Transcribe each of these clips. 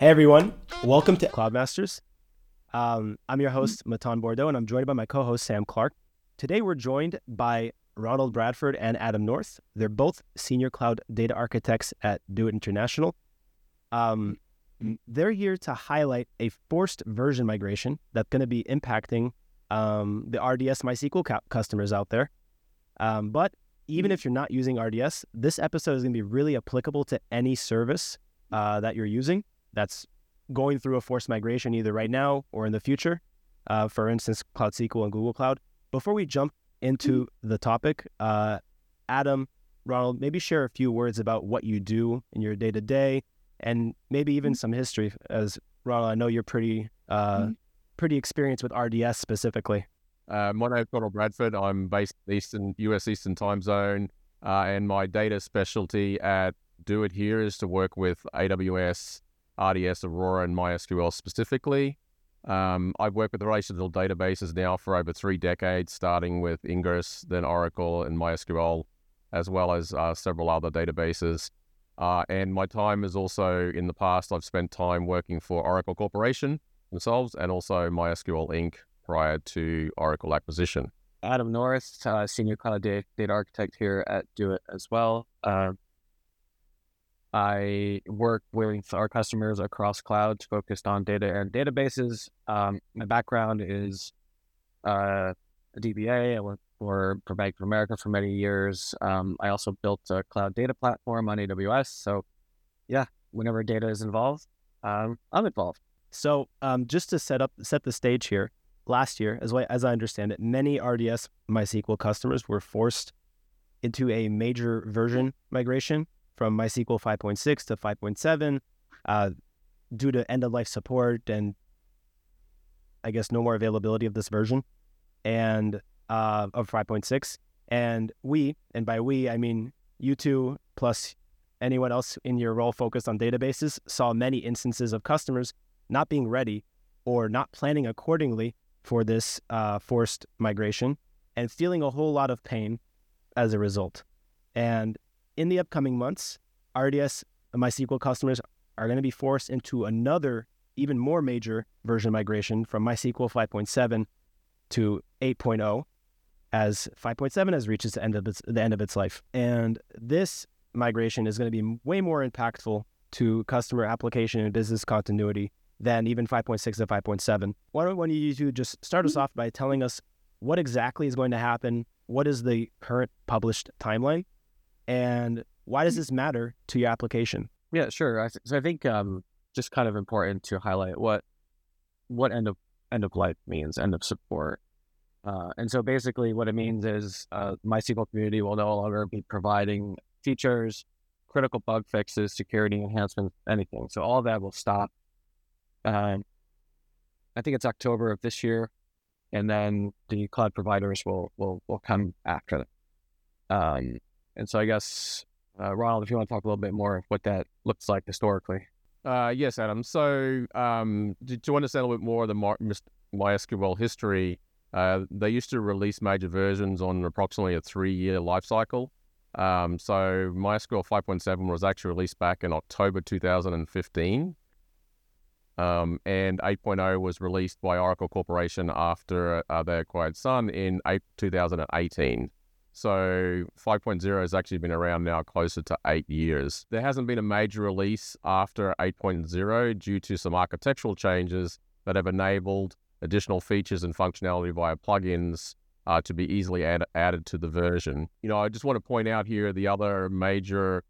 Hey everyone, welcome to Cloudmasters. Um, I'm your host, Matan Bordo, and I'm joined by my co host, Sam Clark. Today we're joined by Ronald Bradford and Adam North. They're both senior cloud data architects at Doit International. Um, they're here to highlight a forced version migration that's going to be impacting um, the RDS MySQL ca- customers out there. Um, but even if you're not using RDS, this episode is going to be really applicable to any service uh, that you're using that's going through a forced migration either right now or in the future. Uh, for instance, Cloud SQL and Google Cloud. Before we jump into the topic, uh, Adam, Ronald, maybe share a few words about what you do in your day to day, and maybe even some history. As Ronald, I know you're pretty uh, pretty experienced with RDS specifically. Uh, my name is Ronald Bradford. I'm based in Eastern US Eastern Time Zone, uh, and my data specialty at Doit here is to work with AWS, RDS, Aurora, and MySQL specifically. Um, I've worked with relational databases now for over three decades, starting with Ingres, then Oracle, and MySQL, as well as uh, several other databases. Uh, and my time is also in the past, I've spent time working for Oracle Corporation themselves and also MySQL Inc. prior to Oracle acquisition. Adam Norris, uh, Senior Cloud Data, Architect here at Doit as well. I work with our customers across clouds focused on data and databases. Um, my background is uh, a DBA. I worked for, for Bank of America for many years. Um, I also built a cloud data platform on AWS. So, yeah, whenever data is involved, um, I'm involved. So, um, just to set up set the stage here, last year, as well, as I understand it, many RDS MySQL customers were forced into a major version migration from MySQL 5.6 to 5.7 uh, due to end of life support and I guess no more availability of this version and uh, of 5.6. And we, and by we, I mean you two plus anyone else in your role focused on databases, saw many instances of customers not being ready or not planning accordingly for this uh, forced migration and feeling a whole lot of pain as a result. And in the upcoming months, RDS MySQL customers are going to be forced into another, even more major version migration from MySQL 5.7 to 8.0, as 5.7 has reached the end of its the end of its life. And this migration is going to be way more impactful to customer application and business continuity than even 5.6 to 5.7. Why don't one of you two just start us mm-hmm. off by telling us what exactly is going to happen? What is the current published timeline? And why does this matter to your application? Yeah, sure. I th- so I think um, just kind of important to highlight what what end of end of life means, end of support. Uh, and so basically, what it means is uh, MySQL community will no longer be providing features, critical bug fixes, security enhancements, anything. So all that will stop. Um, I think it's October of this year, and then the cloud providers will will will come after that. Um, and so I guess uh, Ronald, if you want to talk a little bit more what that looks like historically. Uh, yes, Adam. So um, to, to understand a little bit more of the My- MySQL history, uh, they used to release major versions on approximately a three-year life cycle. Um, so MySQL 5.7 was actually released back in October 2015. Um, and 8.0 was released by Oracle Corporation after uh, they acquired Sun in April 2018. So 5.0 has actually been around now closer to eight years. There hasn't been a major release after 8.0 due to some architectural changes that have enabled additional features and functionality via plugins uh, to be easily add- added to the version. You know, I just want to point out here the other major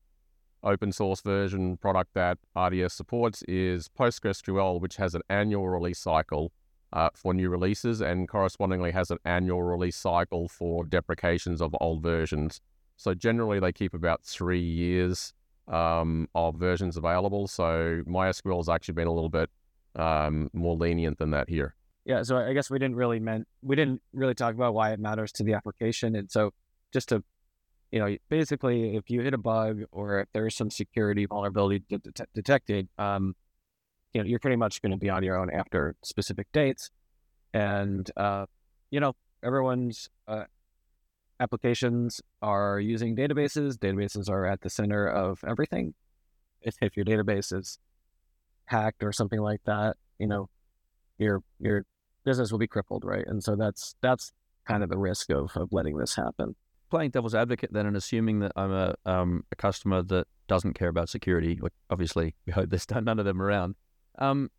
open source version product that RDS supports is PostgreSQL, which has an annual release cycle uh, for new releases and correspondingly has an annual release cycle for deprecations of old versions. So generally, they keep about three years um, of versions available. So MySQL has actually been a little bit um, more lenient than that here. Yeah, so I guess we didn't really meant we didn't really talk about why it matters to the application, and so just to you know, basically, if you hit a bug or if there's some security vulnerability de- de- detected, um, you know, you're pretty much going to be on your own after specific dates. And, uh, you know, everyone's uh, applications are using databases. Databases are at the center of everything. If, if your database is hacked or something like that, you know, your your business will be crippled, right? And so that's that's kind of the risk of of letting this happen. Playing devil's advocate then, and assuming that I'm a um, a customer that doesn't care about security, obviously we hope there's none of them around. Um,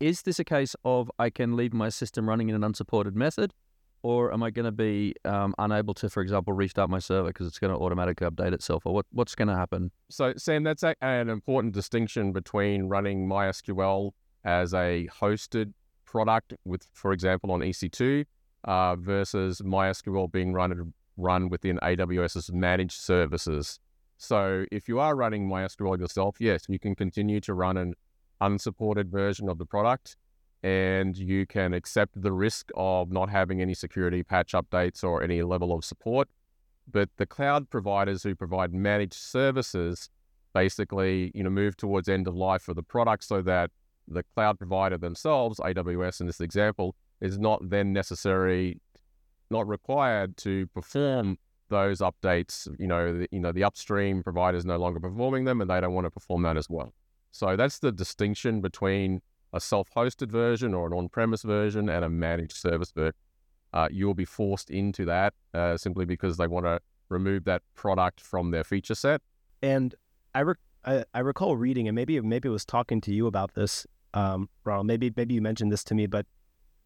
is this a case of I can leave my system running in an unsupported method, or am I going to be um, unable to, for example, restart my server because it's going to automatically update itself, or what, what's going to happen? So, Sam, that's a, an important distinction between running MySQL as a hosted product with, for example, on EC2 uh, versus MySQL being run run within AWS's managed services. So, if you are running MySQL yourself, yes, you can continue to run an unsupported version of the product and you can accept the risk of not having any security patch updates or any level of support. But the cloud providers who provide managed services basically, you know, move towards end of life for the product so that the cloud provider themselves, AWS in this example, is not then necessary, not required to perform those updates. You know, the, you know, the upstream provider is no longer performing them, and they don't want to perform that as well. So that's the distinction between a self-hosted version or an on-premise version and a managed service version. Uh, you'll be forced into that uh, simply because they want to remove that product from their feature set. And I, re- I, I recall reading, and maybe maybe it was talking to you about this, um, Ronald. Maybe maybe you mentioned this to me, but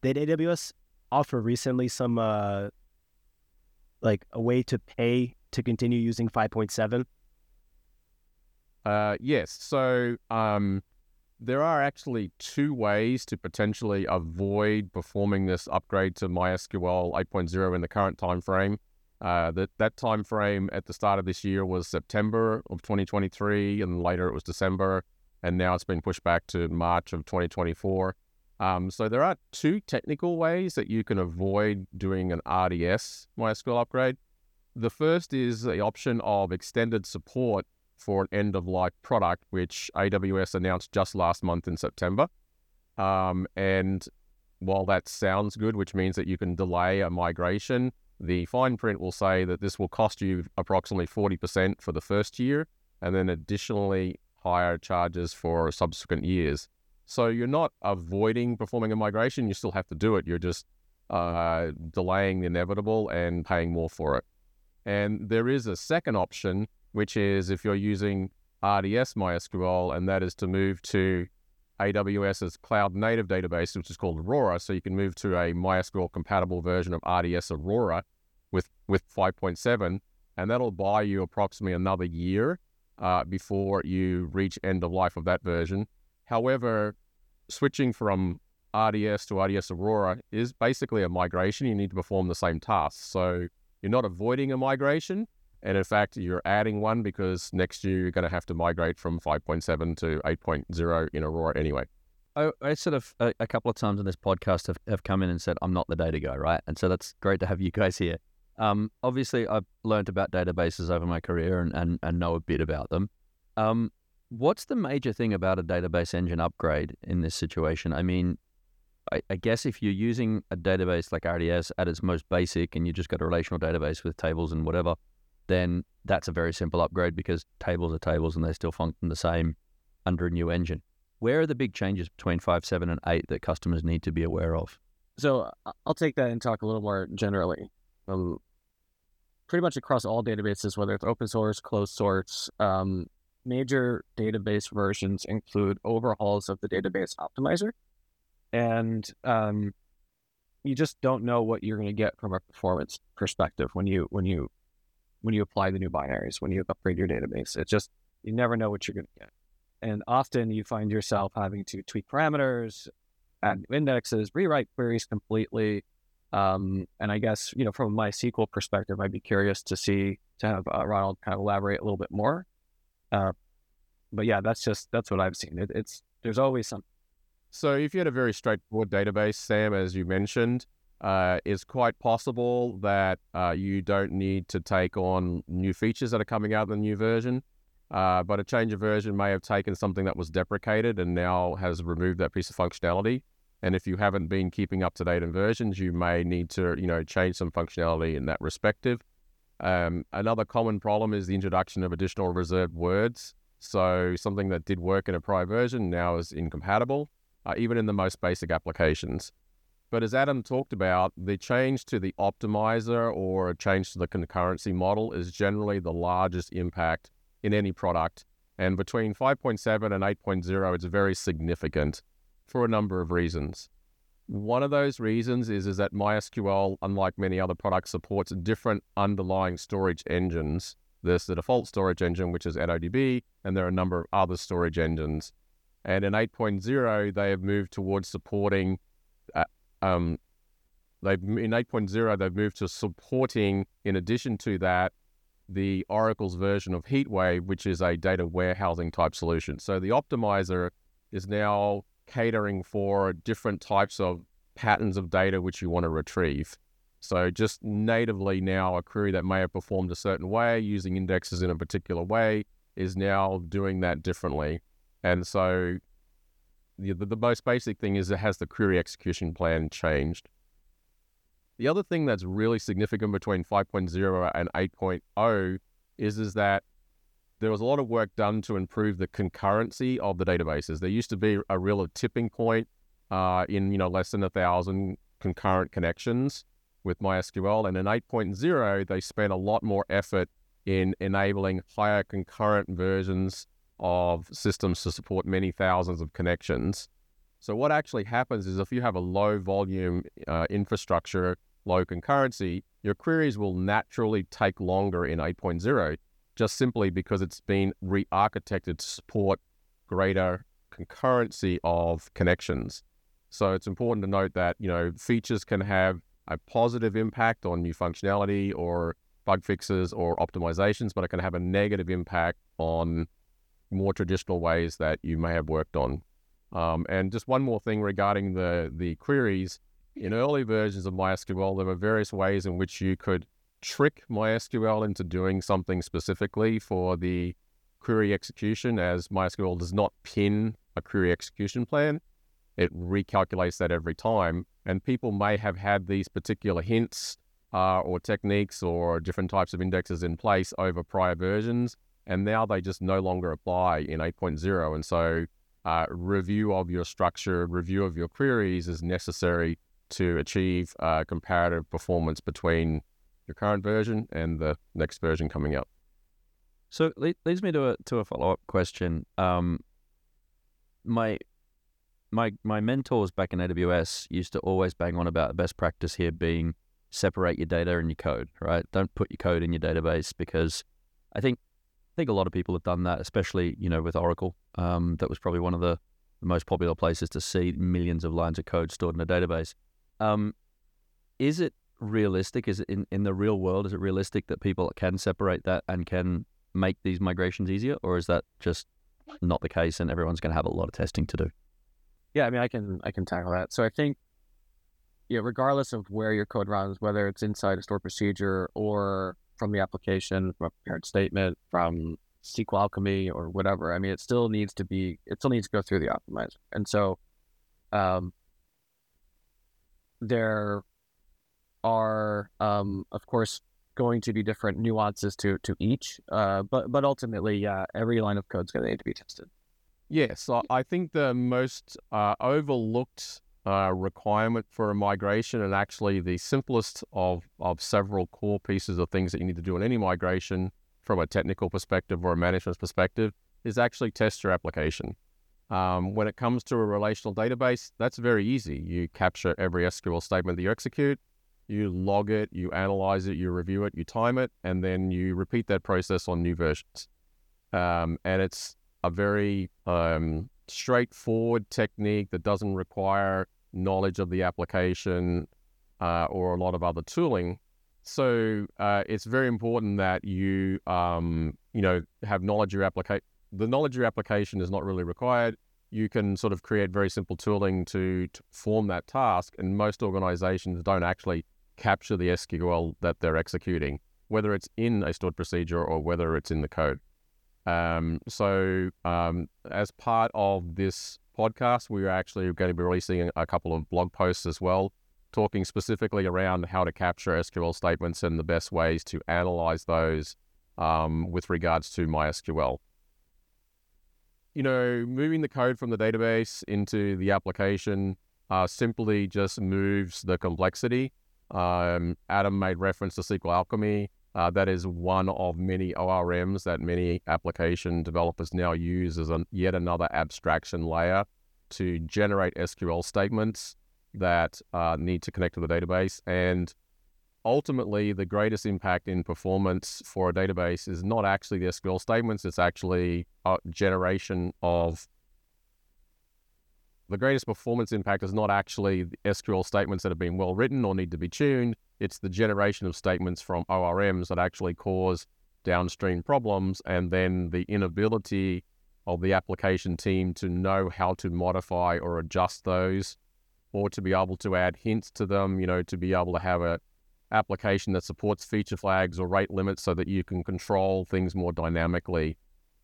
did AWS offer recently some uh, like a way to pay to continue using 5.7? Uh, yes. So um, there are actually two ways to potentially avoid performing this upgrade to MySQL 8.0 in the current time frame. Uh, that that time frame at the start of this year was September of 2023, and later it was December, and now it's been pushed back to March of 2024. Um, so there are two technical ways that you can avoid doing an RDS MySQL upgrade. The first is the option of extended support for an end of life product, which AWS announced just last month in September. Um, and while that sounds good, which means that you can delay a migration, the fine print will say that this will cost you approximately 40% for the first year and then additionally higher charges for subsequent years. So you're not avoiding performing a migration, you still have to do it. You're just uh, delaying the inevitable and paying more for it. And there is a second option which is if you're using RDS MySQL, and that is to move to AWS's cloud native database, which is called Aurora. So you can move to a MySQL compatible version of RDS Aurora with, with 5.7, and that'll buy you approximately another year uh, before you reach end of life of that version. However, switching from RDS to RDS Aurora is basically a migration. You need to perform the same tasks. So you're not avoiding a migration, and in fact, you're adding one because next year you're going to have to migrate from 5.7 to 8.0 in Aurora anyway. I, I sort of a, a, couple of times in this podcast have, have come in and said I'm not the data guy, right? And so that's great to have you guys here. Um, obviously, I've learned about databases over my career and, and, and know a bit about them. Um, what's the major thing about a database engine upgrade in this situation? I mean, I, I, guess if you're using a database like RDS at its most basic and you just got a relational database with tables and whatever, then that's a very simple upgrade because tables are tables and they still function the same under a new engine. Where are the big changes between 5, 7, and 8 that customers need to be aware of? So I'll take that and talk a little more generally. Um, pretty much across all databases, whether it's open source, closed source, um, major database versions include overhauls of the database optimizer. And um, you just don't know what you're going to get from a performance perspective when you when you when you apply the new binaries, when you upgrade your database. It's just, you never know what you're going to get. And often you find yourself having to tweak parameters, add new indexes, rewrite queries completely. Um, and I guess, you know, from a MySQL perspective, I'd be curious to see, to have uh, Ronald kind of elaborate a little bit more. Uh, but yeah, that's just, that's what I've seen. It, it's, there's always some. So if you had a very straightforward database, Sam, as you mentioned, uh, it's quite possible that uh, you don't need to take on new features that are coming out in the new version. Uh, but a change of version may have taken something that was deprecated and now has removed that piece of functionality. And if you haven't been keeping up to date in versions, you may need to, you know, change some functionality in that respective. Um, another common problem is the introduction of additional reserved words. So something that did work in a prior version now is incompatible, uh, even in the most basic applications. But as Adam talked about, the change to the optimizer or a change to the concurrency model is generally the largest impact in any product. And between 5.7 and 8.0, it's very significant for a number of reasons. One of those reasons is, is that MySQL, unlike many other products, supports different underlying storage engines. There's the default storage engine, which is InnoDB, and there are a number of other storage engines. And in 8.0, they have moved towards supporting um, they've in 8.0 they've moved to supporting in addition to that the oracle's version of HeatWave which is a data warehousing type solution. So the optimizer is now catering for different types of patterns of data which you want to retrieve. So just natively now a query that may have performed a certain way using indexes in a particular way is now doing that differently. And so the, the most basic thing is it has the query execution plan changed. The other thing that's really significant between 5.0 and 8.0 is, is that there was a lot of work done to improve the concurrency of the databases. There used to be a real tipping point uh, in you know less than a thousand concurrent connections with MySQL, and in 8.0 they spent a lot more effort in enabling higher concurrent versions of systems to support many thousands of connections. So what actually happens is if you have a low volume uh, infrastructure, low concurrency, your queries will naturally take longer in 8.0 just simply because it's been re-architected to support greater concurrency of connections. So it's important to note that, you know, features can have a positive impact on new functionality or bug fixes or optimizations, but it can have a negative impact on more traditional ways that you may have worked on. Um, and just one more thing regarding the the queries. In early versions of MySQL, there were various ways in which you could trick MySQL into doing something specifically for the query execution, as MySQL does not pin a query execution plan. It recalculates that every time. And people may have had these particular hints uh, or techniques or different types of indexes in place over prior versions and now they just no longer apply in 8.0. And so, uh, review of your structure, review of your queries is necessary to achieve uh, comparative performance between your current version and the next version coming up. So leads me to a to a follow up question. Um, my my my mentors back in AWS used to always bang on about the best practice here being separate your data and your code. Right? Don't put your code in your database because I think think a lot of people have done that, especially you know with Oracle. Um, that was probably one of the, the, most popular places to see millions of lines of code stored in a database. Um, is it realistic? Is it in, in the real world? Is it realistic that people can separate that and can make these migrations easier, or is that just not the case and everyone's going to have a lot of testing to do? Yeah, I mean, I can I can tackle that. So I think, yeah, regardless of where your code runs, whether it's inside a stored procedure or from the application, from a prepared statement, from SQLAlchemy or whatever. I mean, it still needs to be, it still needs to go through the optimizer. And so, um, there are, um, of course, going to be different nuances to to each, uh, but but ultimately, yeah, every line of code is going to need to be tested. Yes, I think the most uh, overlooked uh, requirement for a migration and actually the simplest of, of several core pieces of things that you need to do in any migration from a technical perspective or a management perspective is actually test your application. Um, when it comes to a relational database, that's very easy. You capture every SQL statement that you execute, you log it, you analyze it, you review it, you time it, and then you repeat that process on new versions. Um, and it's a very um, straightforward technique that doesn't require knowledge of the application uh, or a lot of other tooling. So uh, it's very important that you um, you know have knowledge your application. The knowledge of your application is not really required. You can sort of create very simple tooling to, to perform that task, and most organizations don't actually capture the SQL that they're executing, whether it's in a stored procedure or whether it's in the code. Um, so, um, as part of this podcast, we're actually going to be releasing a couple of blog posts as well, talking specifically around how to capture SQL statements and the best ways to analyze those um, with regards to MySQL. you know, moving the code from the database into the application uh, simply just moves the complexity. Um, Adam made reference to SQLAlchemy. Uh, that is one of many ORMs that many application developers now use as a, yet another abstraction layer to generate SQL statements that uh, need to connect to the database. And ultimately, the greatest impact in performance for a database is not actually the SQL statements, it's actually a generation of the greatest performance impact is not actually the SQL statements that have been well written or need to be tuned. It's the generation of statements from ORMs that actually cause downstream problems and then the inability of the application team to know how to modify or adjust those or to be able to add hints to them, you know, to be able to have a application that supports feature flags or rate limits so that you can control things more dynamically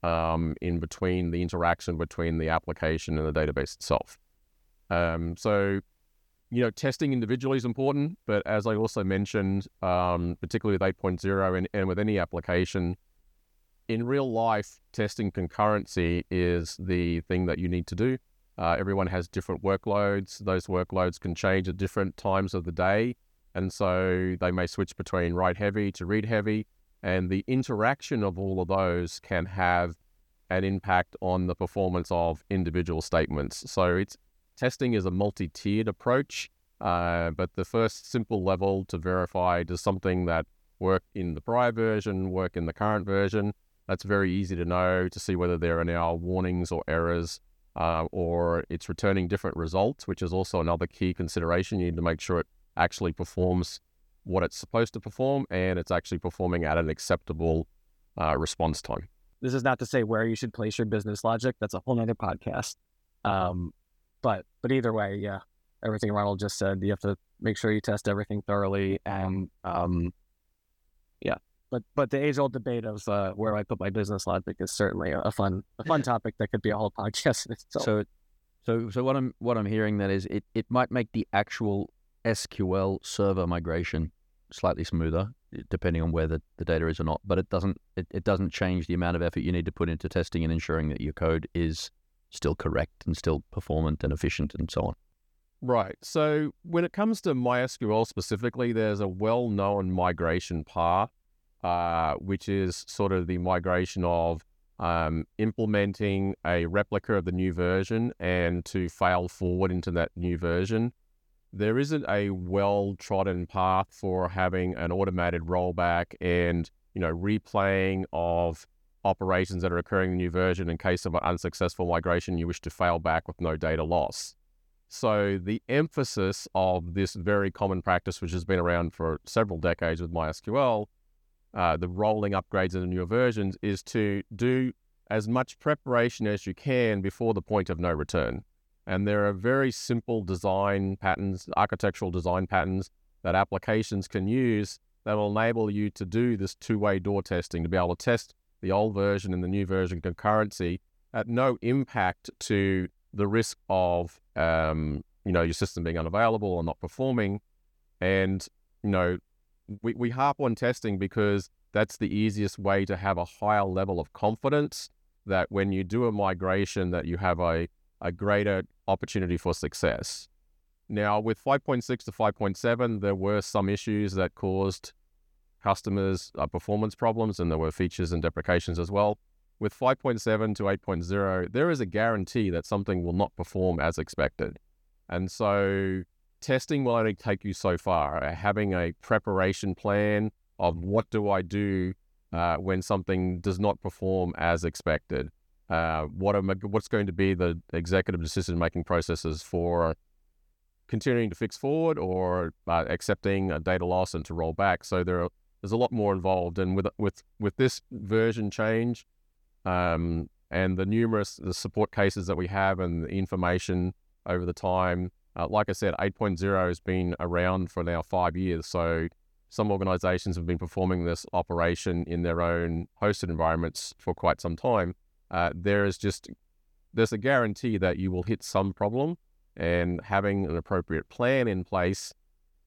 um, in between the interaction between the application and the database itself. Um, so, you know, testing individually is important, but as I also mentioned, um, particularly with 8.0 and, and with any application, in real life, testing concurrency is the thing that you need to do. Uh, everyone has different workloads. Those workloads can change at different times of the day. And so they may switch between write heavy to read heavy. And the interaction of all of those can have an impact on the performance of individual statements. So it's testing is a multi-tiered approach, uh, but the first simple level to verify does something that work in the prior version work in the current version. That's very easy to know to see whether there are now warnings or errors, uh, or it's returning different results, which is also another key consideration. You need to make sure it actually performs what it's supposed to perform and it's actually performing at an acceptable uh, response time. This is not to say where you should place your business logic. That's a whole nother podcast. Um, but but either way, yeah, everything Ronald just said, you have to make sure you test everything thoroughly and um, yeah. But but the age old debate of uh, where I put my business logic is certainly a, a fun a fun topic that could be a whole podcast in itself. So, so, so what I'm what I'm hearing that is it, it might make the actual SQL server migration slightly smoother, depending on where the, the data is or not. But it doesn't it, it doesn't change the amount of effort you need to put into testing and ensuring that your code is still correct and still performant and efficient and so on. Right. So when it comes to MySQL specifically, there's a well-known migration path, uh, which is sort of the migration of um, implementing a replica of the new version and to fail forward into that new version there isn't a well trodden path for having an automated rollback and you know replaying of operations that are occurring in the new version in case of an unsuccessful migration you wish to fail back with no data loss. So the emphasis of this very common practice which has been around for several decades with mysql uh, the rolling upgrades in the newer versions is to do as much preparation as you can before the point of no return and there are very simple design patterns, architectural design patterns that applications can use that will enable you to do this two way door testing, to be able to test the old version and the new version concurrency at no impact to the risk of um, you know your system being unavailable or not performing. And you know, we, we harp on testing because that's the easiest way to have a higher level of confidence that when you do a migration that you have a a greater opportunity for success. Now, with 5.6 to 5.7, there were some issues that caused customers uh, performance problems, and there were features and deprecations as well. With 5.7 to 8.0, there is a guarantee that something will not perform as expected. And so, testing will only take you so far. Uh, having a preparation plan of what do I do uh, when something does not perform as expected uh, what am I, what's going to be the executive decision making processes for continuing to fix forward or uh, accepting a data loss and to roll back. So there are, there's a lot more involved, and with with with this version change, um, and the numerous the support cases that we have and the information over the time. Uh, like I said, 8.0 has been around for now five years. So some organizations have been performing this operation in their own hosted environments for quite some time uh, there is just there's a guarantee that you will hit some problem, and having an appropriate plan in place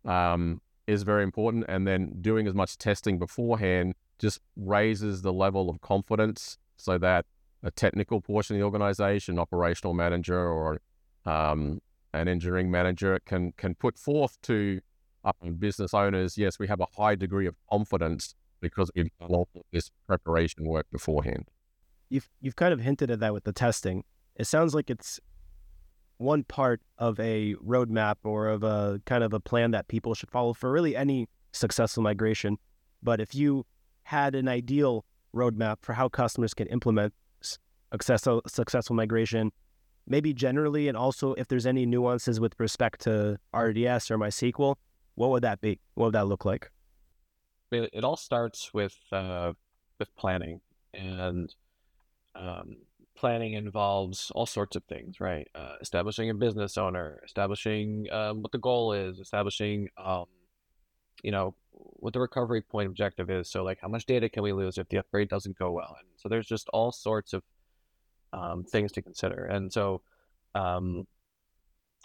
um, is very important. And then doing as much testing beforehand just raises the level of confidence so that a technical portion of the organization, operational manager or um, an engineering manager can can put forth to uh, business owners, yes, we have a high degree of confidence because we've done all this preparation work beforehand. You've you've kind of hinted at that with the testing. It sounds like it's one part of a roadmap or of a kind of a plan that people should follow for really any successful migration. But if you had an ideal roadmap for how customers can implement successful successful migration, maybe generally, and also if there's any nuances with respect to RDS or MySQL, what would that be? What would that look like? It, all starts with uh, with planning, and um, planning involves all sorts of things, right? Uh, establishing a business owner, establishing um, what the goal is, establishing, um, you know, what the recovery point objective is. So, like, how much data can we lose if the upgrade doesn't go well? And so, there's just all sorts of um, things to consider. And so, um,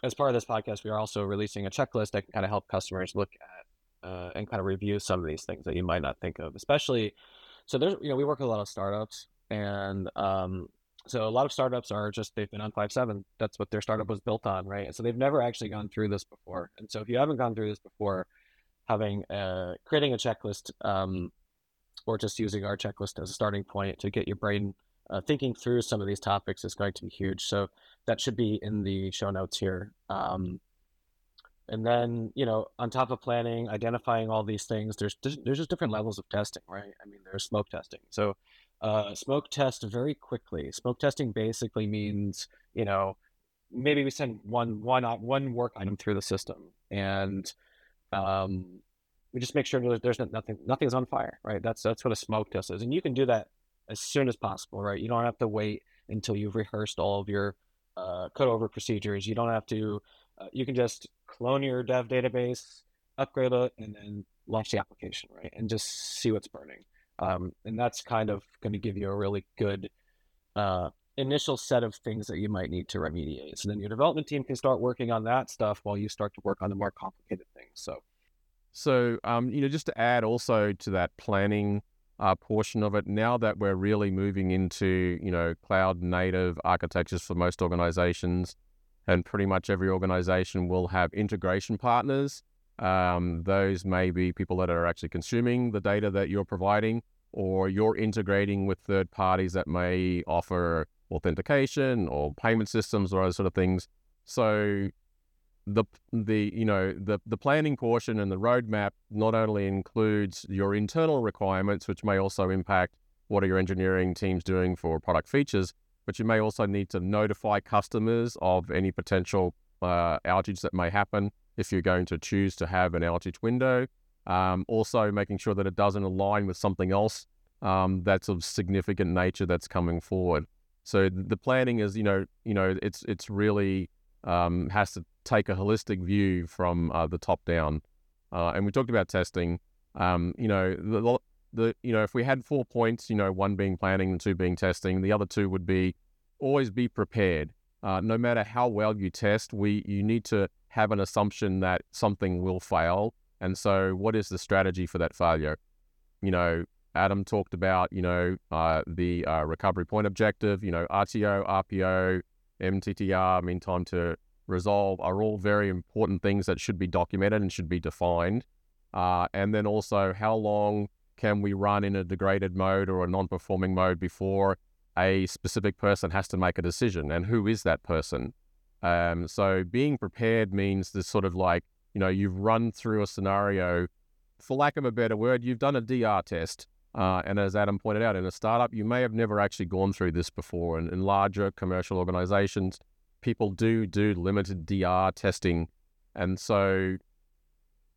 as part of this podcast, we are also releasing a checklist that can kind of help customers look at uh, and kind of review some of these things that you might not think of, especially. So there's, you know, we work with a lot of startups, and um, so a lot of startups are just they've been on five seven. That's what their startup was built on, right? So they've never actually gone through this before. And so if you haven't gone through this before, having uh, creating a checklist um, or just using our checklist as a starting point to get your brain uh, thinking through some of these topics is going to be huge. So that should be in the show notes here. Um, and then you know, on top of planning, identifying all these things, there's there's just different levels of testing, right? I mean, there's smoke testing. So uh, smoke test very quickly. Smoke testing basically means you know maybe we send one one one work item through the system and um, we just make sure there's, there's nothing nothing's on fire right that's that's what a smoke test is and you can do that as soon as possible, right? You don't have to wait until you've rehearsed all of your uh, cut over procedures. You don't have to, uh, you can just clone your dev database, upgrade it, and then launch the application, right? And just see what's burning. Um, and that's kind of going to give you a really good uh, initial set of things that you might need to remediate. So then your development team can start working on that stuff while you start to work on the more complicated things. So, so um, you know, just to add also to that planning uh, portion of it. Now that we're really moving into, you know, cloud native architectures for most organizations, and pretty much every organization will have integration partners. Um, those may be people that are actually consuming the data that you're providing, or you're integrating with third parties that may offer authentication or payment systems or other sort of things. So the the you know the the planning portion and the roadmap not only includes your internal requirements, which may also impact what are your engineering teams doing for product features, but you may also need to notify customers of any potential uh, outage that may happen if you're going to choose to have an outage window. Um, also, making sure that it doesn't align with something else um, that's of significant nature that's coming forward. So the planning is, you know, you know, it's it's really um, has to take a holistic view from uh, the top down. Uh, and we talked about testing. Um, you know, the, the you know if we had four points, you know, one being planning and two being testing, the other two would be always be prepared. Uh, no matter how well you test, we you need to have an assumption that something will fail. And so, what is the strategy for that failure? You know, Adam talked about you know uh, the uh, recovery point objective. You know, RTO, RPO, MTTR, mean time to resolve, are all very important things that should be documented and should be defined. Uh, and then also, how long can we run in a degraded mode or a non performing mode before a specific person has to make a decision? And who is that person? Um, so, being prepared means this sort of like, you know, you've run through a scenario, for lack of a better word, you've done a DR test. Uh, and as Adam pointed out, in a startup, you may have never actually gone through this before. And in larger commercial organizations, people do do limited DR testing. And so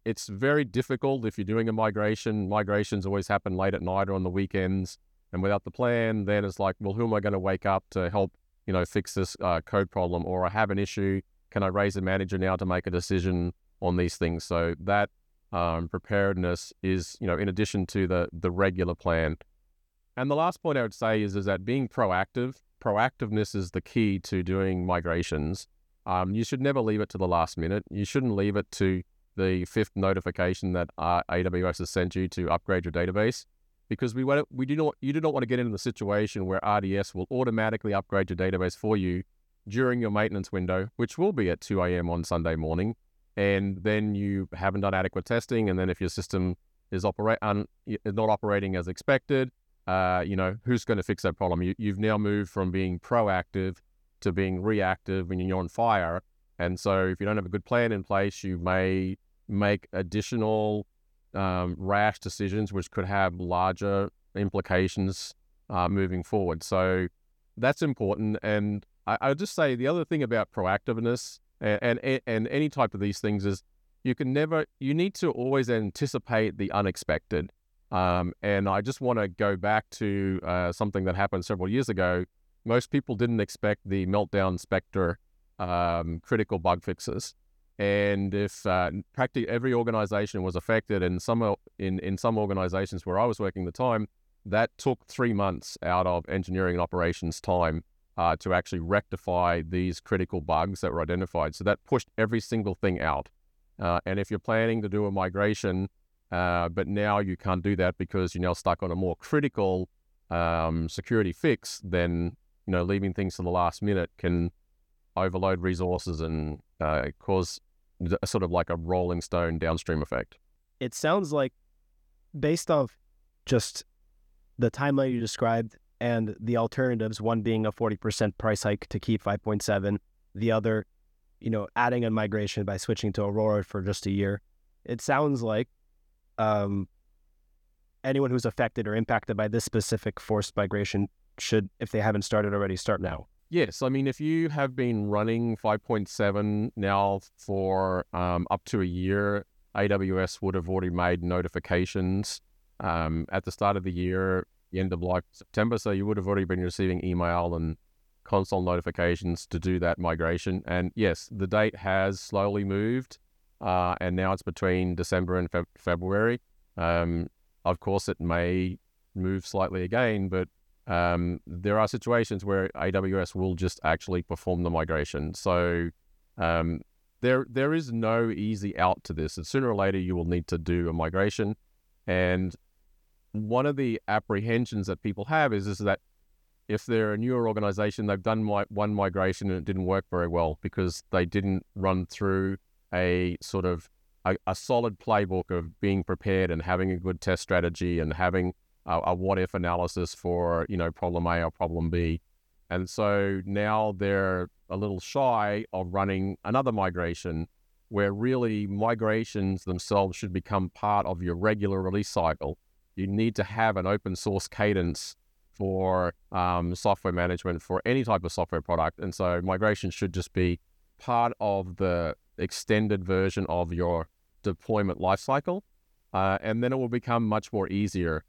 it's very difficult if you're doing a migration. Migrations always happen late at night or on the weekends. And without the plan, then it's like, well, who am I going to wake up to help, you know, fix this uh, code problem? Or I have an issue. Can I raise a manager now to make a decision on these things? So that um, preparedness is, you know, in addition to the the regular plan. And the last point I would say is is that being proactive, proactiveness is the key to doing migrations. Um, you should never leave it to the last minute. You shouldn't leave it to the fifth notification that uh, AWS has sent you to upgrade your database, because we want we do not you do not want to get into the situation where RDS will automatically upgrade your database for you during your maintenance window, which will be at 2 a.m. on Sunday morning, and then you haven't done adequate testing, and then if your system is operate un, not operating as expected, uh, you know who's going to fix that problem? You, you've now moved from being proactive to being reactive when you're on fire, and so if you don't have a good plan in place, you may make additional um, rash decisions, which could have larger implications uh, moving forward. So that's important. And I, I would just say the other thing about proactiveness and, and and any type of these things is you can never you need to always anticipate the unexpected. Um, and I just want to go back to uh, something that happened several years ago. Most people didn't expect the meltdown Spectre um, critical bug fixes. And if uh, practically every organization was affected, and some in in some organizations where I was working at the time, that took three months out of engineering and operations time uh, to actually rectify these critical bugs that were identified. So that pushed every single thing out. Uh, and if you're planning to do a migration, uh, but now you can't do that because you're now stuck on a more critical um, security fix, then you know leaving things to the last minute can overload resources and uh, cause sort of like a rolling stone downstream effect. It sounds like, based off just the timeline you described and the alternatives, one being a 40% price hike to keep 5.7, the other, you know, adding a migration by switching to Aurora for just a year. It sounds like um, anyone who's affected or impacted by this specific forced migration should, if they haven't started already, start now. Yes, I mean, if you have been running 5.7 now for um, up to a year, AWS would have already made notifications um, at the start of the year, the end of like September. So you would have already been receiving email and console notifications to do that migration. And yes, the date has slowly moved, uh, and now it's between December and Fe- February. Um, of course, it may move slightly again, but um, there are situations where AWS will just actually perform the migration. So um, there there is no easy out to this. And sooner or later, you will need to do a migration. And one of the apprehensions that people have is, is that if they're a newer organization, they've done my, one migration and it didn't work very well because they didn't run through a sort of a, a solid playbook of being prepared and having a good test strategy and having a, a what if analysis for you know problem A or problem B, and so now they're a little shy of running another migration where really migrations themselves should become part of your regular release cycle. You need to have an open source cadence for um, software management for any type of software product. And so migration should just be part of the extended version of your deployment lifecycle. Uh, and then it will become much more easier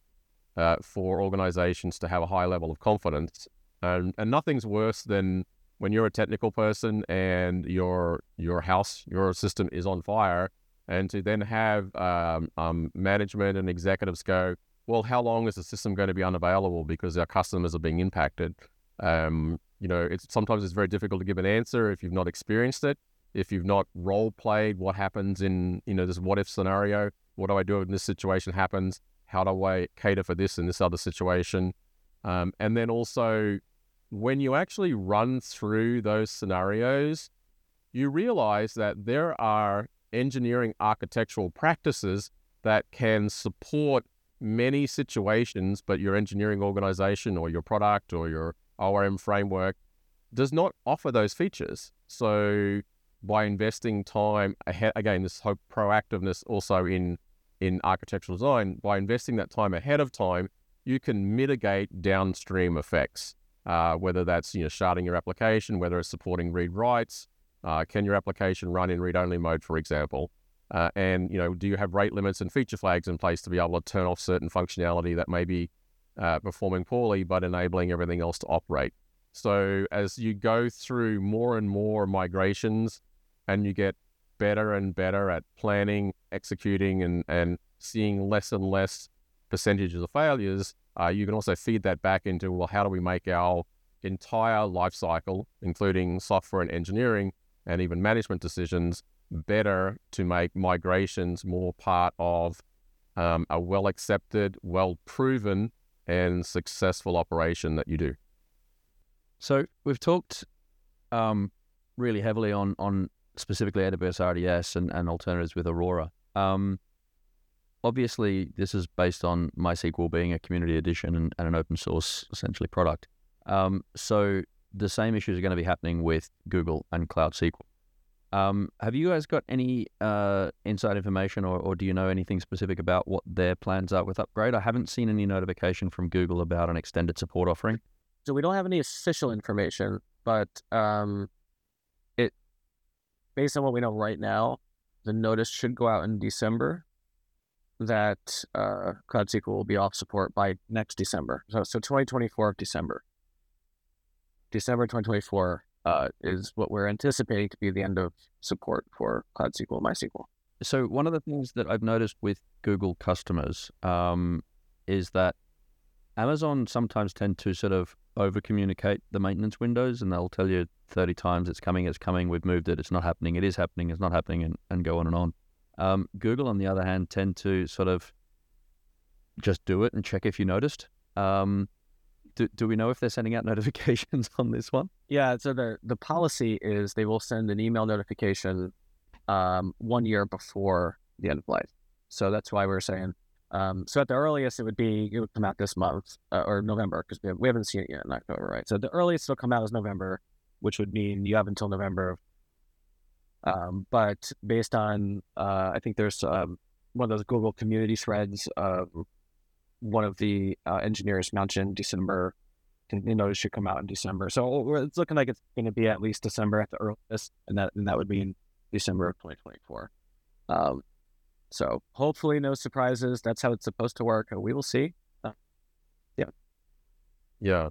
uh, for organizations to have a high level of confidence. And, and nothing's worse than when you're a technical person and your your house, your system is on fire, and to then have um, um, management and executives go, well, how long is the system going to be unavailable because our customers are being impacted? Um, you know, it's sometimes it's very difficult to give an answer if you've not experienced it, if you've not role played what happens in you know this what if scenario. What do I do when this situation happens? How do I cater for this in this other situation? Um, and then also, when you actually run through those scenarios, you realize that there are engineering architectural practices that can support many situations, but your engineering organization or your product or your ORM framework does not offer those features. So, by investing time ahead, again, this proactiveness also in in architectural design, by investing that time ahead of time, you can mitigate downstream effects. Uh, whether that's you know sharding your application, whether it's supporting read writes, uh, can your application run in read only mode, for example, uh, and you know do you have rate limits and feature flags in place to be able to turn off certain functionality that may be uh, performing poorly but enabling everything else to operate. So as you go through more and more migrations, and you get better and better at planning, executing, and, and seeing less and less percentages of failures, uh, you can also feed that back into, well, how do we make our entire life cycle, including software and engineering and even management decisions, better to make migrations more part of um, a well accepted, well proven, and successful operation that you do. So we've talked um, really heavily on on specifically AWS RDS and, and alternatives with Aurora. Um, obviously, this is based on MySQL being a community edition and, and an open source essentially product. Um, so the same issues are going to be happening with Google and Cloud SQL. Um, have you guys got any uh, inside information or, or do you know anything specific about what their plans are with upgrade? I haven't seen any notification from Google about an extended support offering. So we don't have any official information, but um, based on what we know right now, the notice should go out in December that uh, Cloud SQL will be off support by next December. So, so 2024 December. December 2024 uh, is what we're anticipating to be the end of support for Cloud SQL, MySQL. So one of the things that I've noticed with Google customers um, is that Amazon sometimes tend to sort of over communicate the maintenance windows and they'll tell you 30 times it's coming, it's coming, we've moved it, it's not happening, it is happening, it's not happening, and, and go on and on. Um, Google, on the other hand, tend to sort of just do it and check if you noticed. Um, do, do we know if they're sending out notifications on this one? Yeah, so the the policy is they will send an email notification um, one year before the end of life. So that's why we're saying. Um, so at the earliest, it would be it would come out this month uh, or November because we, have, we haven't seen it yet in October, right? So the earliest it'll come out is November, which would mean you have until November. Um, but based on uh, I think there's um, one of those Google community threads. Uh, one of the uh, engineers mentioned December. The notice should come out in December, so it's looking like it's going to be at least December at the earliest, and that and that would mean December of 2024. So hopefully, no surprises. That's how it's supposed to work. We will see. Uh, yeah, yeah,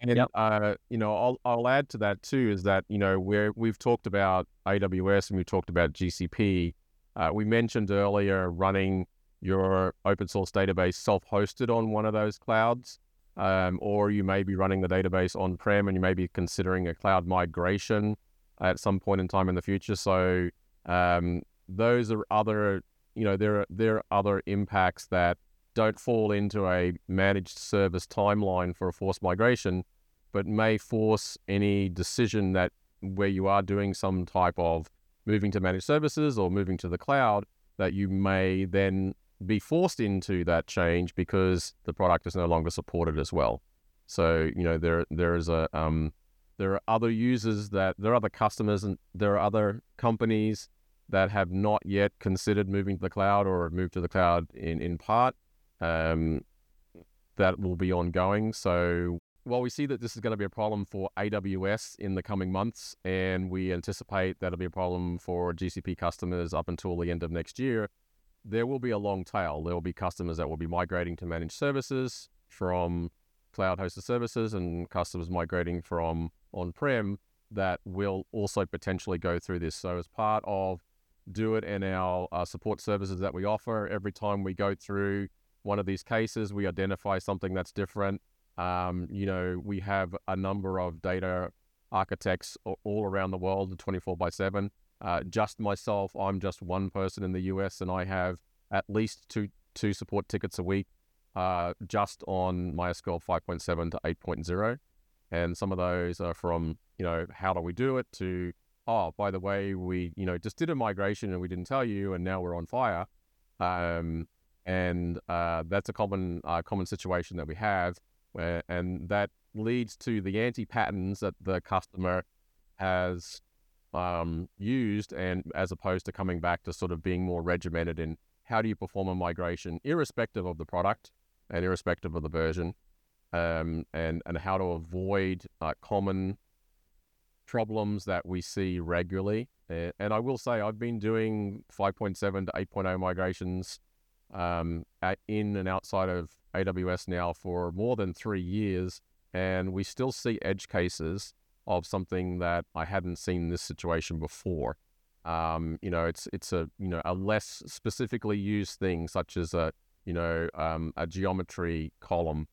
and yep. uh, you know, I'll I'll add to that too is that you know where we've talked about AWS and we've talked about GCP. Uh, we mentioned earlier running your open source database self-hosted on one of those clouds, um, or you may be running the database on-prem and you may be considering a cloud migration at some point in time in the future. So um, those are other, you know, there are there are other impacts that don't fall into a managed service timeline for a forced migration, but may force any decision that where you are doing some type of moving to managed services or moving to the cloud that you may then be forced into that change because the product is no longer supported as well. So you know there there is a um, there are other users that there are other customers and there are other companies that have not yet considered moving to the cloud or have moved to the cloud in in part. Um, that will be ongoing. So while we see that this is going to be a problem for AWS in the coming months, and we anticipate that'll be a problem for GCP customers up until the end of next year, there will be a long tail. There will be customers that will be migrating to managed services from cloud hosted services and customers migrating from on prem that will also potentially go through this. So, as part of Doit in our uh, support services that we offer, every time we go through one of these cases, we identify something that's different. Um, you know, we have a number of data architects all around the world, 24 by 7 uh, just myself, I'm just one person in the US, and I have at least two two support tickets a week, uh, just on MySQL 5.7 to 8.0, and some of those are from you know how do we do it to oh by the way we you know just did a migration and we didn't tell you and now we're on fire, um, and uh, that's a common uh, common situation that we have, where, and that leads to the anti patterns that the customer has um, used, and as opposed to coming back to sort of being more regimented in how do you perform a migration, irrespective of the product and irrespective of the version, um, and and how to avoid uh, common problems that we see regularly. Uh, and I will say I've been doing 5.7 to 8.0 migrations um, at, in and outside of AWS now for more than three years, and we still see edge cases of something that I hadn't seen this situation before. Um, you know, it's it's a you know a less specifically used thing, such as a you know um, a geometry column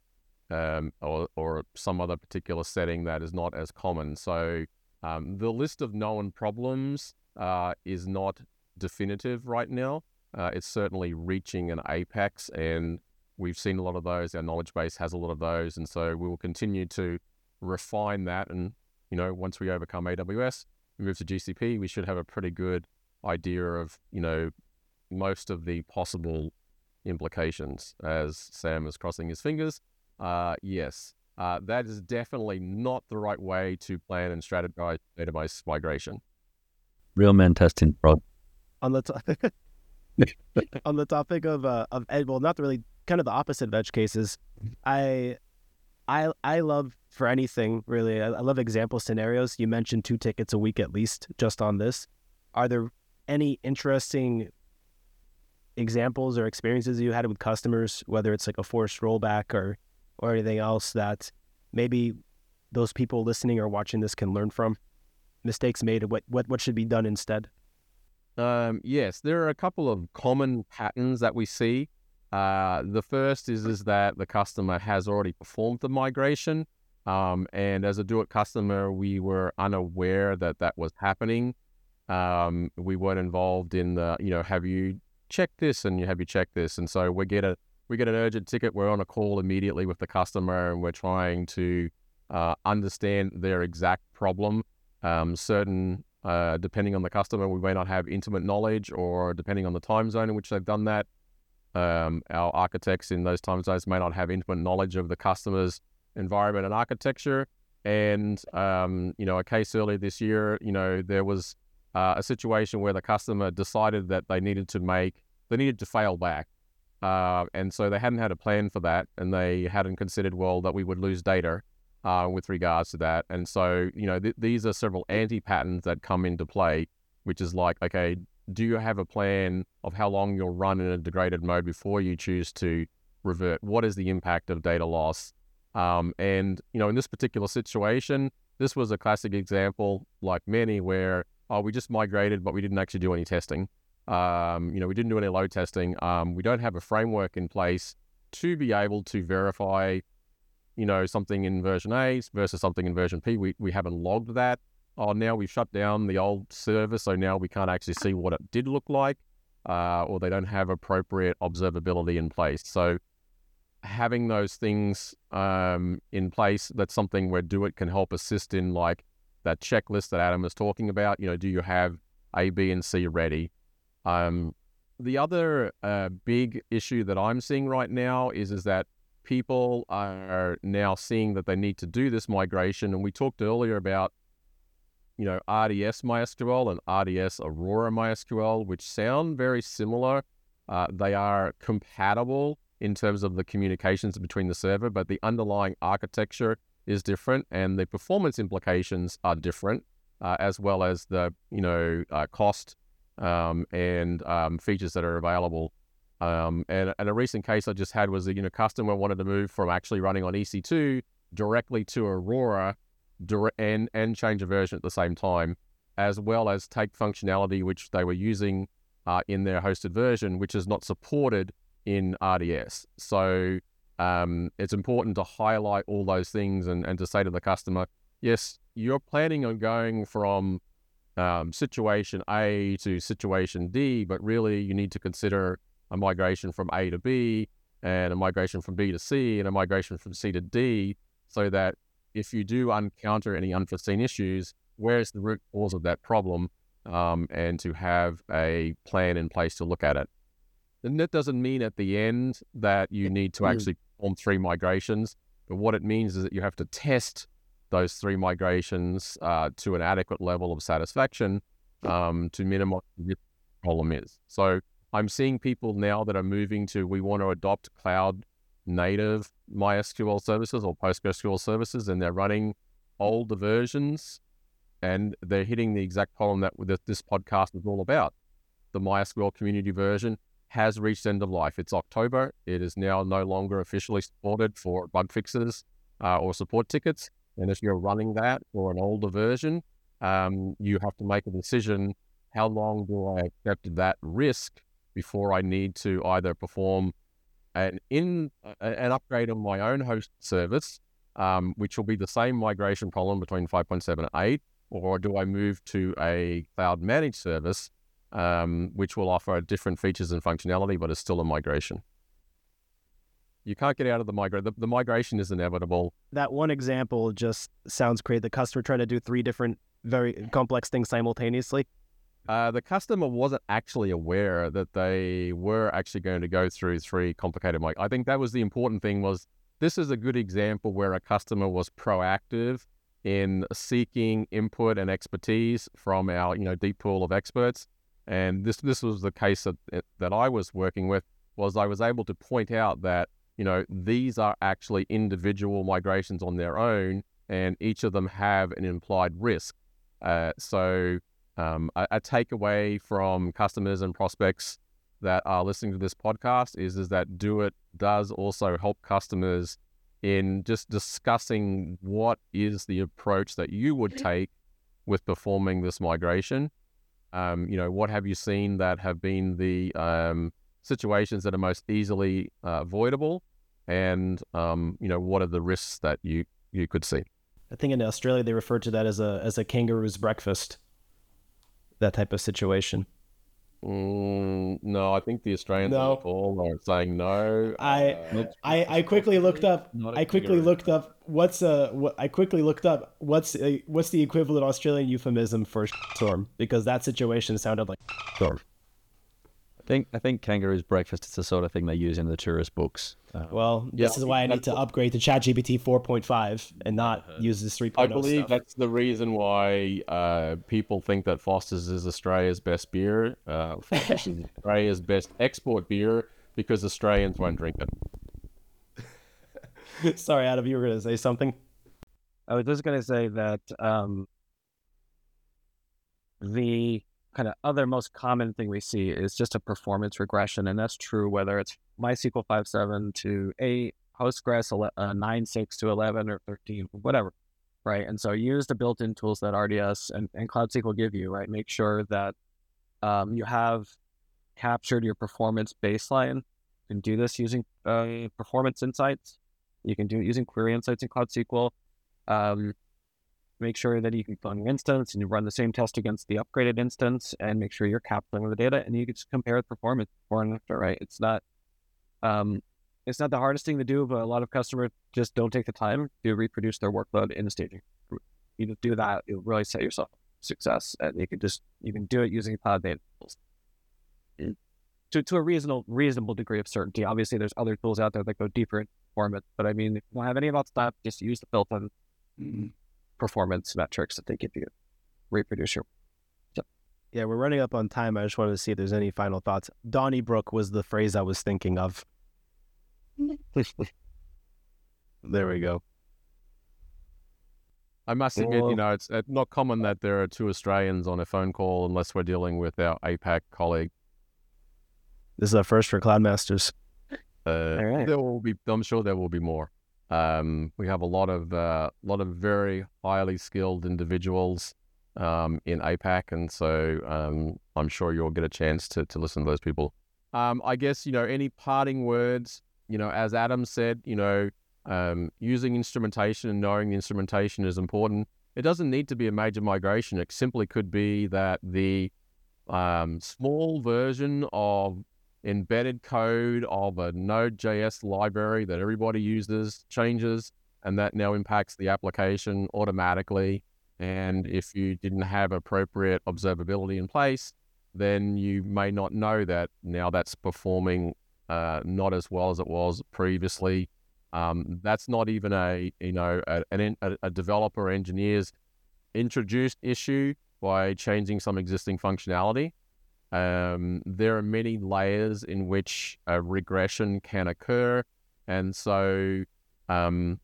um, or or some other particular setting that is not as common. So um, the list of known problems uh, is not definitive right now. Uh, it's certainly reaching an apex, and we've seen a lot of those. Our knowledge base has a lot of those, and so we will continue to refine that. And you know, once we overcome AWS, move to GCP, we should have a pretty good idea of you know most of the possible implications. As Sam is crossing his fingers, uh, yes, uh, that is definitely not the right way to plan and strategize database migration. Real men testing prod. On the to- on the topic of uh, of ed, well, not really, kind of the opposite of edge cases. I I I love for anything really. I, I love example scenarios. You mentioned two tickets a week at least just on this. Are there any interesting examples or experiences you had with customers, whether it's like a forced rollback or or anything else that maybe those people listening or watching this can learn from? Mistakes made. What what what should be done instead? Um, yes, there are a couple of common patterns that we see. Uh, the first is is that the customer has already performed the migration, um, and as a Doit customer, we were unaware that that was happening. Um, we weren't involved in the, you know, have you checked this and you have you checked this, and so we get a we get an urgent ticket. We're on a call immediately with the customer, and we're trying to uh, understand their exact problem. Um, certain uh, depending on the customer, we may not have intimate knowledge, or depending on the time zone in which they've done that, um, our architects in those time zones may not have intimate knowledge of the customer's environment and architecture. And um, you know, a case earlier this year, you know, there was uh, a situation where the customer decided that they needed to make, they needed to fail back, uh, and so they hadn't had a plan for that, and they hadn't considered well that we would lose data uh, with regards to that. And so, you know, th- these are several anti patterns that come into play, which is like, okay, do you have a plan of how long you'll run in a degraded mode before you choose to revert? What is the impact of data loss? Um, and, you know, in this particular situation, this was a classic example, like many, where, oh, we just migrated, but we didn't actually do any testing. Um, you know, we didn't do any load testing. Um, we don't have a framework in place to be able to verify you know, something in version A versus something in version P. We, we haven't logged that. Oh, now we've shut down the old server, so now we can't actually see what it did look like, uh, or they don't have appropriate observability in place. So having those things um, in place, that's something where Doit can help assist in like that checklist that Adam was talking about. You know, do you have A, B, and C ready? Um, the other uh, big issue that I'm seeing right now is is that people are now seeing that they need to do this migration. And we talked earlier about, you know, RDS MySQL and RDS Aurora MySQL, which sound very similar. Uh, they are compatible in terms of the communications between the server, but the underlying architecture is different and the performance implications are different, uh, as well as the, you know, uh, cost um, and um, features that are available um, and, and a recent case I just had was a you know customer wanted to move from actually running on EC2 directly to Aurora and and change a version at the same time, as well as take functionality which they were using uh, in their hosted version, which is not supported in RDS. So um, it's important to highlight all those things and, and to say to the customer, yes, you're planning on going from um, situation A to situation D, but really you need to consider a migration from A to B and a migration from B to C and a migration from C to D so that if you do encounter any unforeseen issues, where's the root cause of that problem um, and to have a plan in place to look at it. And that doesn't mean at the end that you need to actually perform three migrations, but what it means is that you have to test those three migrations uh, to an adequate level of satisfaction um, to minimize the problem is. So I'm seeing people now that are moving to we want to adopt cloud native MySQL services or PostgreSQL services, and they're running older versions, and they're hitting the exact problem that this podcast is all about. The MySQL community version has reached end of life. It's October. It is now no longer officially supported for bug fixes uh, or support tickets. And if you're running that or an older version, um, you have to make a decision: how long do I accept that risk before I need to either perform an in an upgrade on my own host service, um, which will be the same migration problem between 5.7 and 8, or do I move to a cloud managed service um, which will offer different features and functionality, but is still a migration. You can't get out of the migration. The, the migration is inevitable. That one example just sounds crazy. The customer trying to do three different very complex things simultaneously. Uh, the customer wasn't actually aware that they were actually going to go through three complicated mig- I think that was the important thing was this is a good example where a customer was proactive in seeking input and expertise from our you know deep pool of experts and this this was the case that that I was working with was I was able to point out that you know these are actually individual migrations on their own and each of them have an implied risk uh, so um, a, a takeaway from customers and prospects that are listening to this podcast is is that Doit does also help customers in just discussing what is the approach that you would take with performing this migration. Um, you know, what have you seen that have been the um, situations that are most easily uh, avoidable, and um, you know, what are the risks that you you could see? I think in Australia they refer to that as a as a kangaroo's breakfast. That type of situation. Mm, no, I think the Australians No. all the are saying no. I- uh, I, I quickly looked up. Not a I quickly kangaroo. looked up what's uh what I quickly looked up what's a, what's the equivalent Australian euphemism for storm because that situation sounded like storm. I think I think kangaroo's breakfast is the sort of thing they use in the tourist books. Uh, Well, this is why I need to upgrade to ChatGPT 4.5 and not use this 3.0 I believe stuff. that's the reason why uh, people think that Foster's is Australia's best beer. Uh, Australia's best export beer because Australians won't drink it. Sorry, Adam, you were going to say something. I was just going to say that um, the kind of other most common thing we see is just a performance regression, and that's true whether it's MySQL 5.7 to 8, Postgres ele- uh, 9.6 to 11 or 13, whatever, right? And so use the built-in tools that RDS and, and Cloud SQL give you, right? Make sure that um, you have captured your performance baseline. You can do this using uh, performance insights. You can do it using query insights in Cloud SQL. Um, make sure that you can clone your instance and you run the same test against the upgraded instance and make sure you're capturing the data and you can just compare the performance before and after, right? It's not um it's not the hardest thing to do, but a lot of customers just don't take the time to reproduce their workload in the staging. You just do that, you'll really set yourself success and you can just you can do it using cloud data tools. Mm. To, to a reasonable reasonable degree of certainty. Obviously there's other tools out there that go deeper in performance, but I mean if you don't have any of that stuff, just use the built-in performance metrics that they give you. Reproduce your Yeah, we're running up on time. I just wanted to see if there's any final thoughts. Donnybrook was the phrase I was thinking of. There we go. I must admit, you know, it's uh, not common that there are two Australians on a phone call unless we're dealing with our APAC colleague. This is a first for Cloudmasters. Uh, All right. There will be, I'm sure there will be more. Um, we have a lot of, uh, lot of very highly skilled individuals um, in APAC, and so um, I'm sure you'll get a chance to to listen to those people. Um, I guess you know any parting words. You know, as Adam said, you know, um, using instrumentation and knowing the instrumentation is important. It doesn't need to be a major migration. It simply could be that the um, small version of embedded code of a Node.js library that everybody uses changes, and that now impacts the application automatically. And if you didn't have appropriate observability in place, then you may not know that now that's performing uh, not as well as it was previously. Um, that's not even a you know a, a, a developer engineer's introduced issue by changing some existing functionality. Um, there are many layers in which a regression can occur, and so um,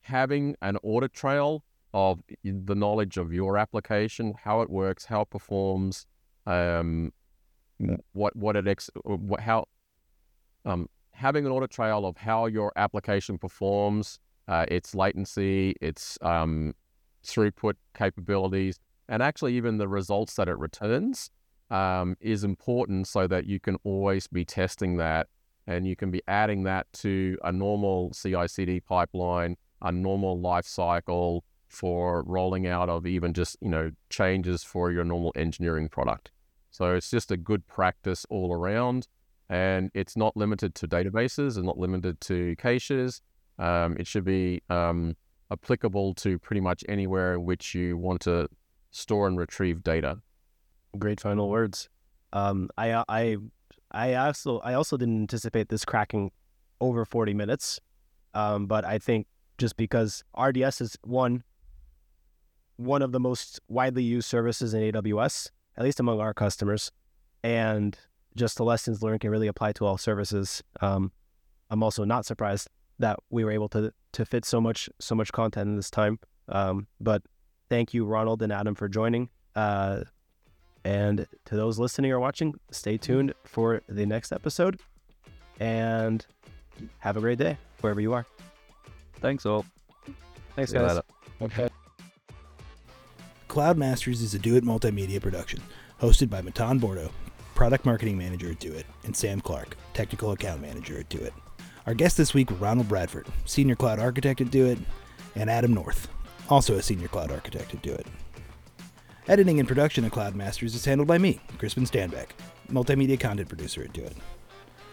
having an audit trail of the knowledge of your application, how it works, how it performs, um, what what it ex- what, how um, having an audit trail of how your application performs, uh, its latency, its um, throughput capabilities, and actually even the results that it returns um, is important so that you can always be testing that and you can be adding that to a normal CI/CD pipeline, a normal life cycle for rolling out of even just you know changes for your normal engineering product. So it's just a good practice all around. And it's not limited to databases and not limited to caches. Um, it should be um, applicable to pretty much anywhere in which you want to store and retrieve data. Great final words. Um, I I I also I also didn't anticipate this cracking over 40 minutes. Um, but I think just because RDS is one one of the most widely used services in AWS, at least among our customers, and just the lessons learned can really apply to all services. Um, I'm also not surprised that we were able to to fit so much so much content in this time. Um, but thank you, Ronald and Adam, for joining. Uh, and to those listening or watching, stay tuned for the next episode. And have a great day wherever you are. Thanks all. Thanks, See guys. Okay. Cloud Masters is a Doit multimedia production, hosted by Matan Bordo, product marketing manager at Doit, and Sam Clark, technical account manager at Doit. Our guests this week were Ronald Bradford, senior cloud architect at Doit, and Adam North, also a senior cloud architect at Doit. Editing and production of Cloud Masters is handled by me, Crispin Stanback, multimedia content producer at Doit.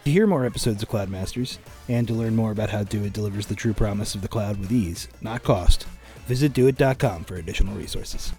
To hear more episodes of Cloud Masters, and to learn more about how Doit delivers the true promise of the cloud with ease, not cost, visit doit.com for additional resources.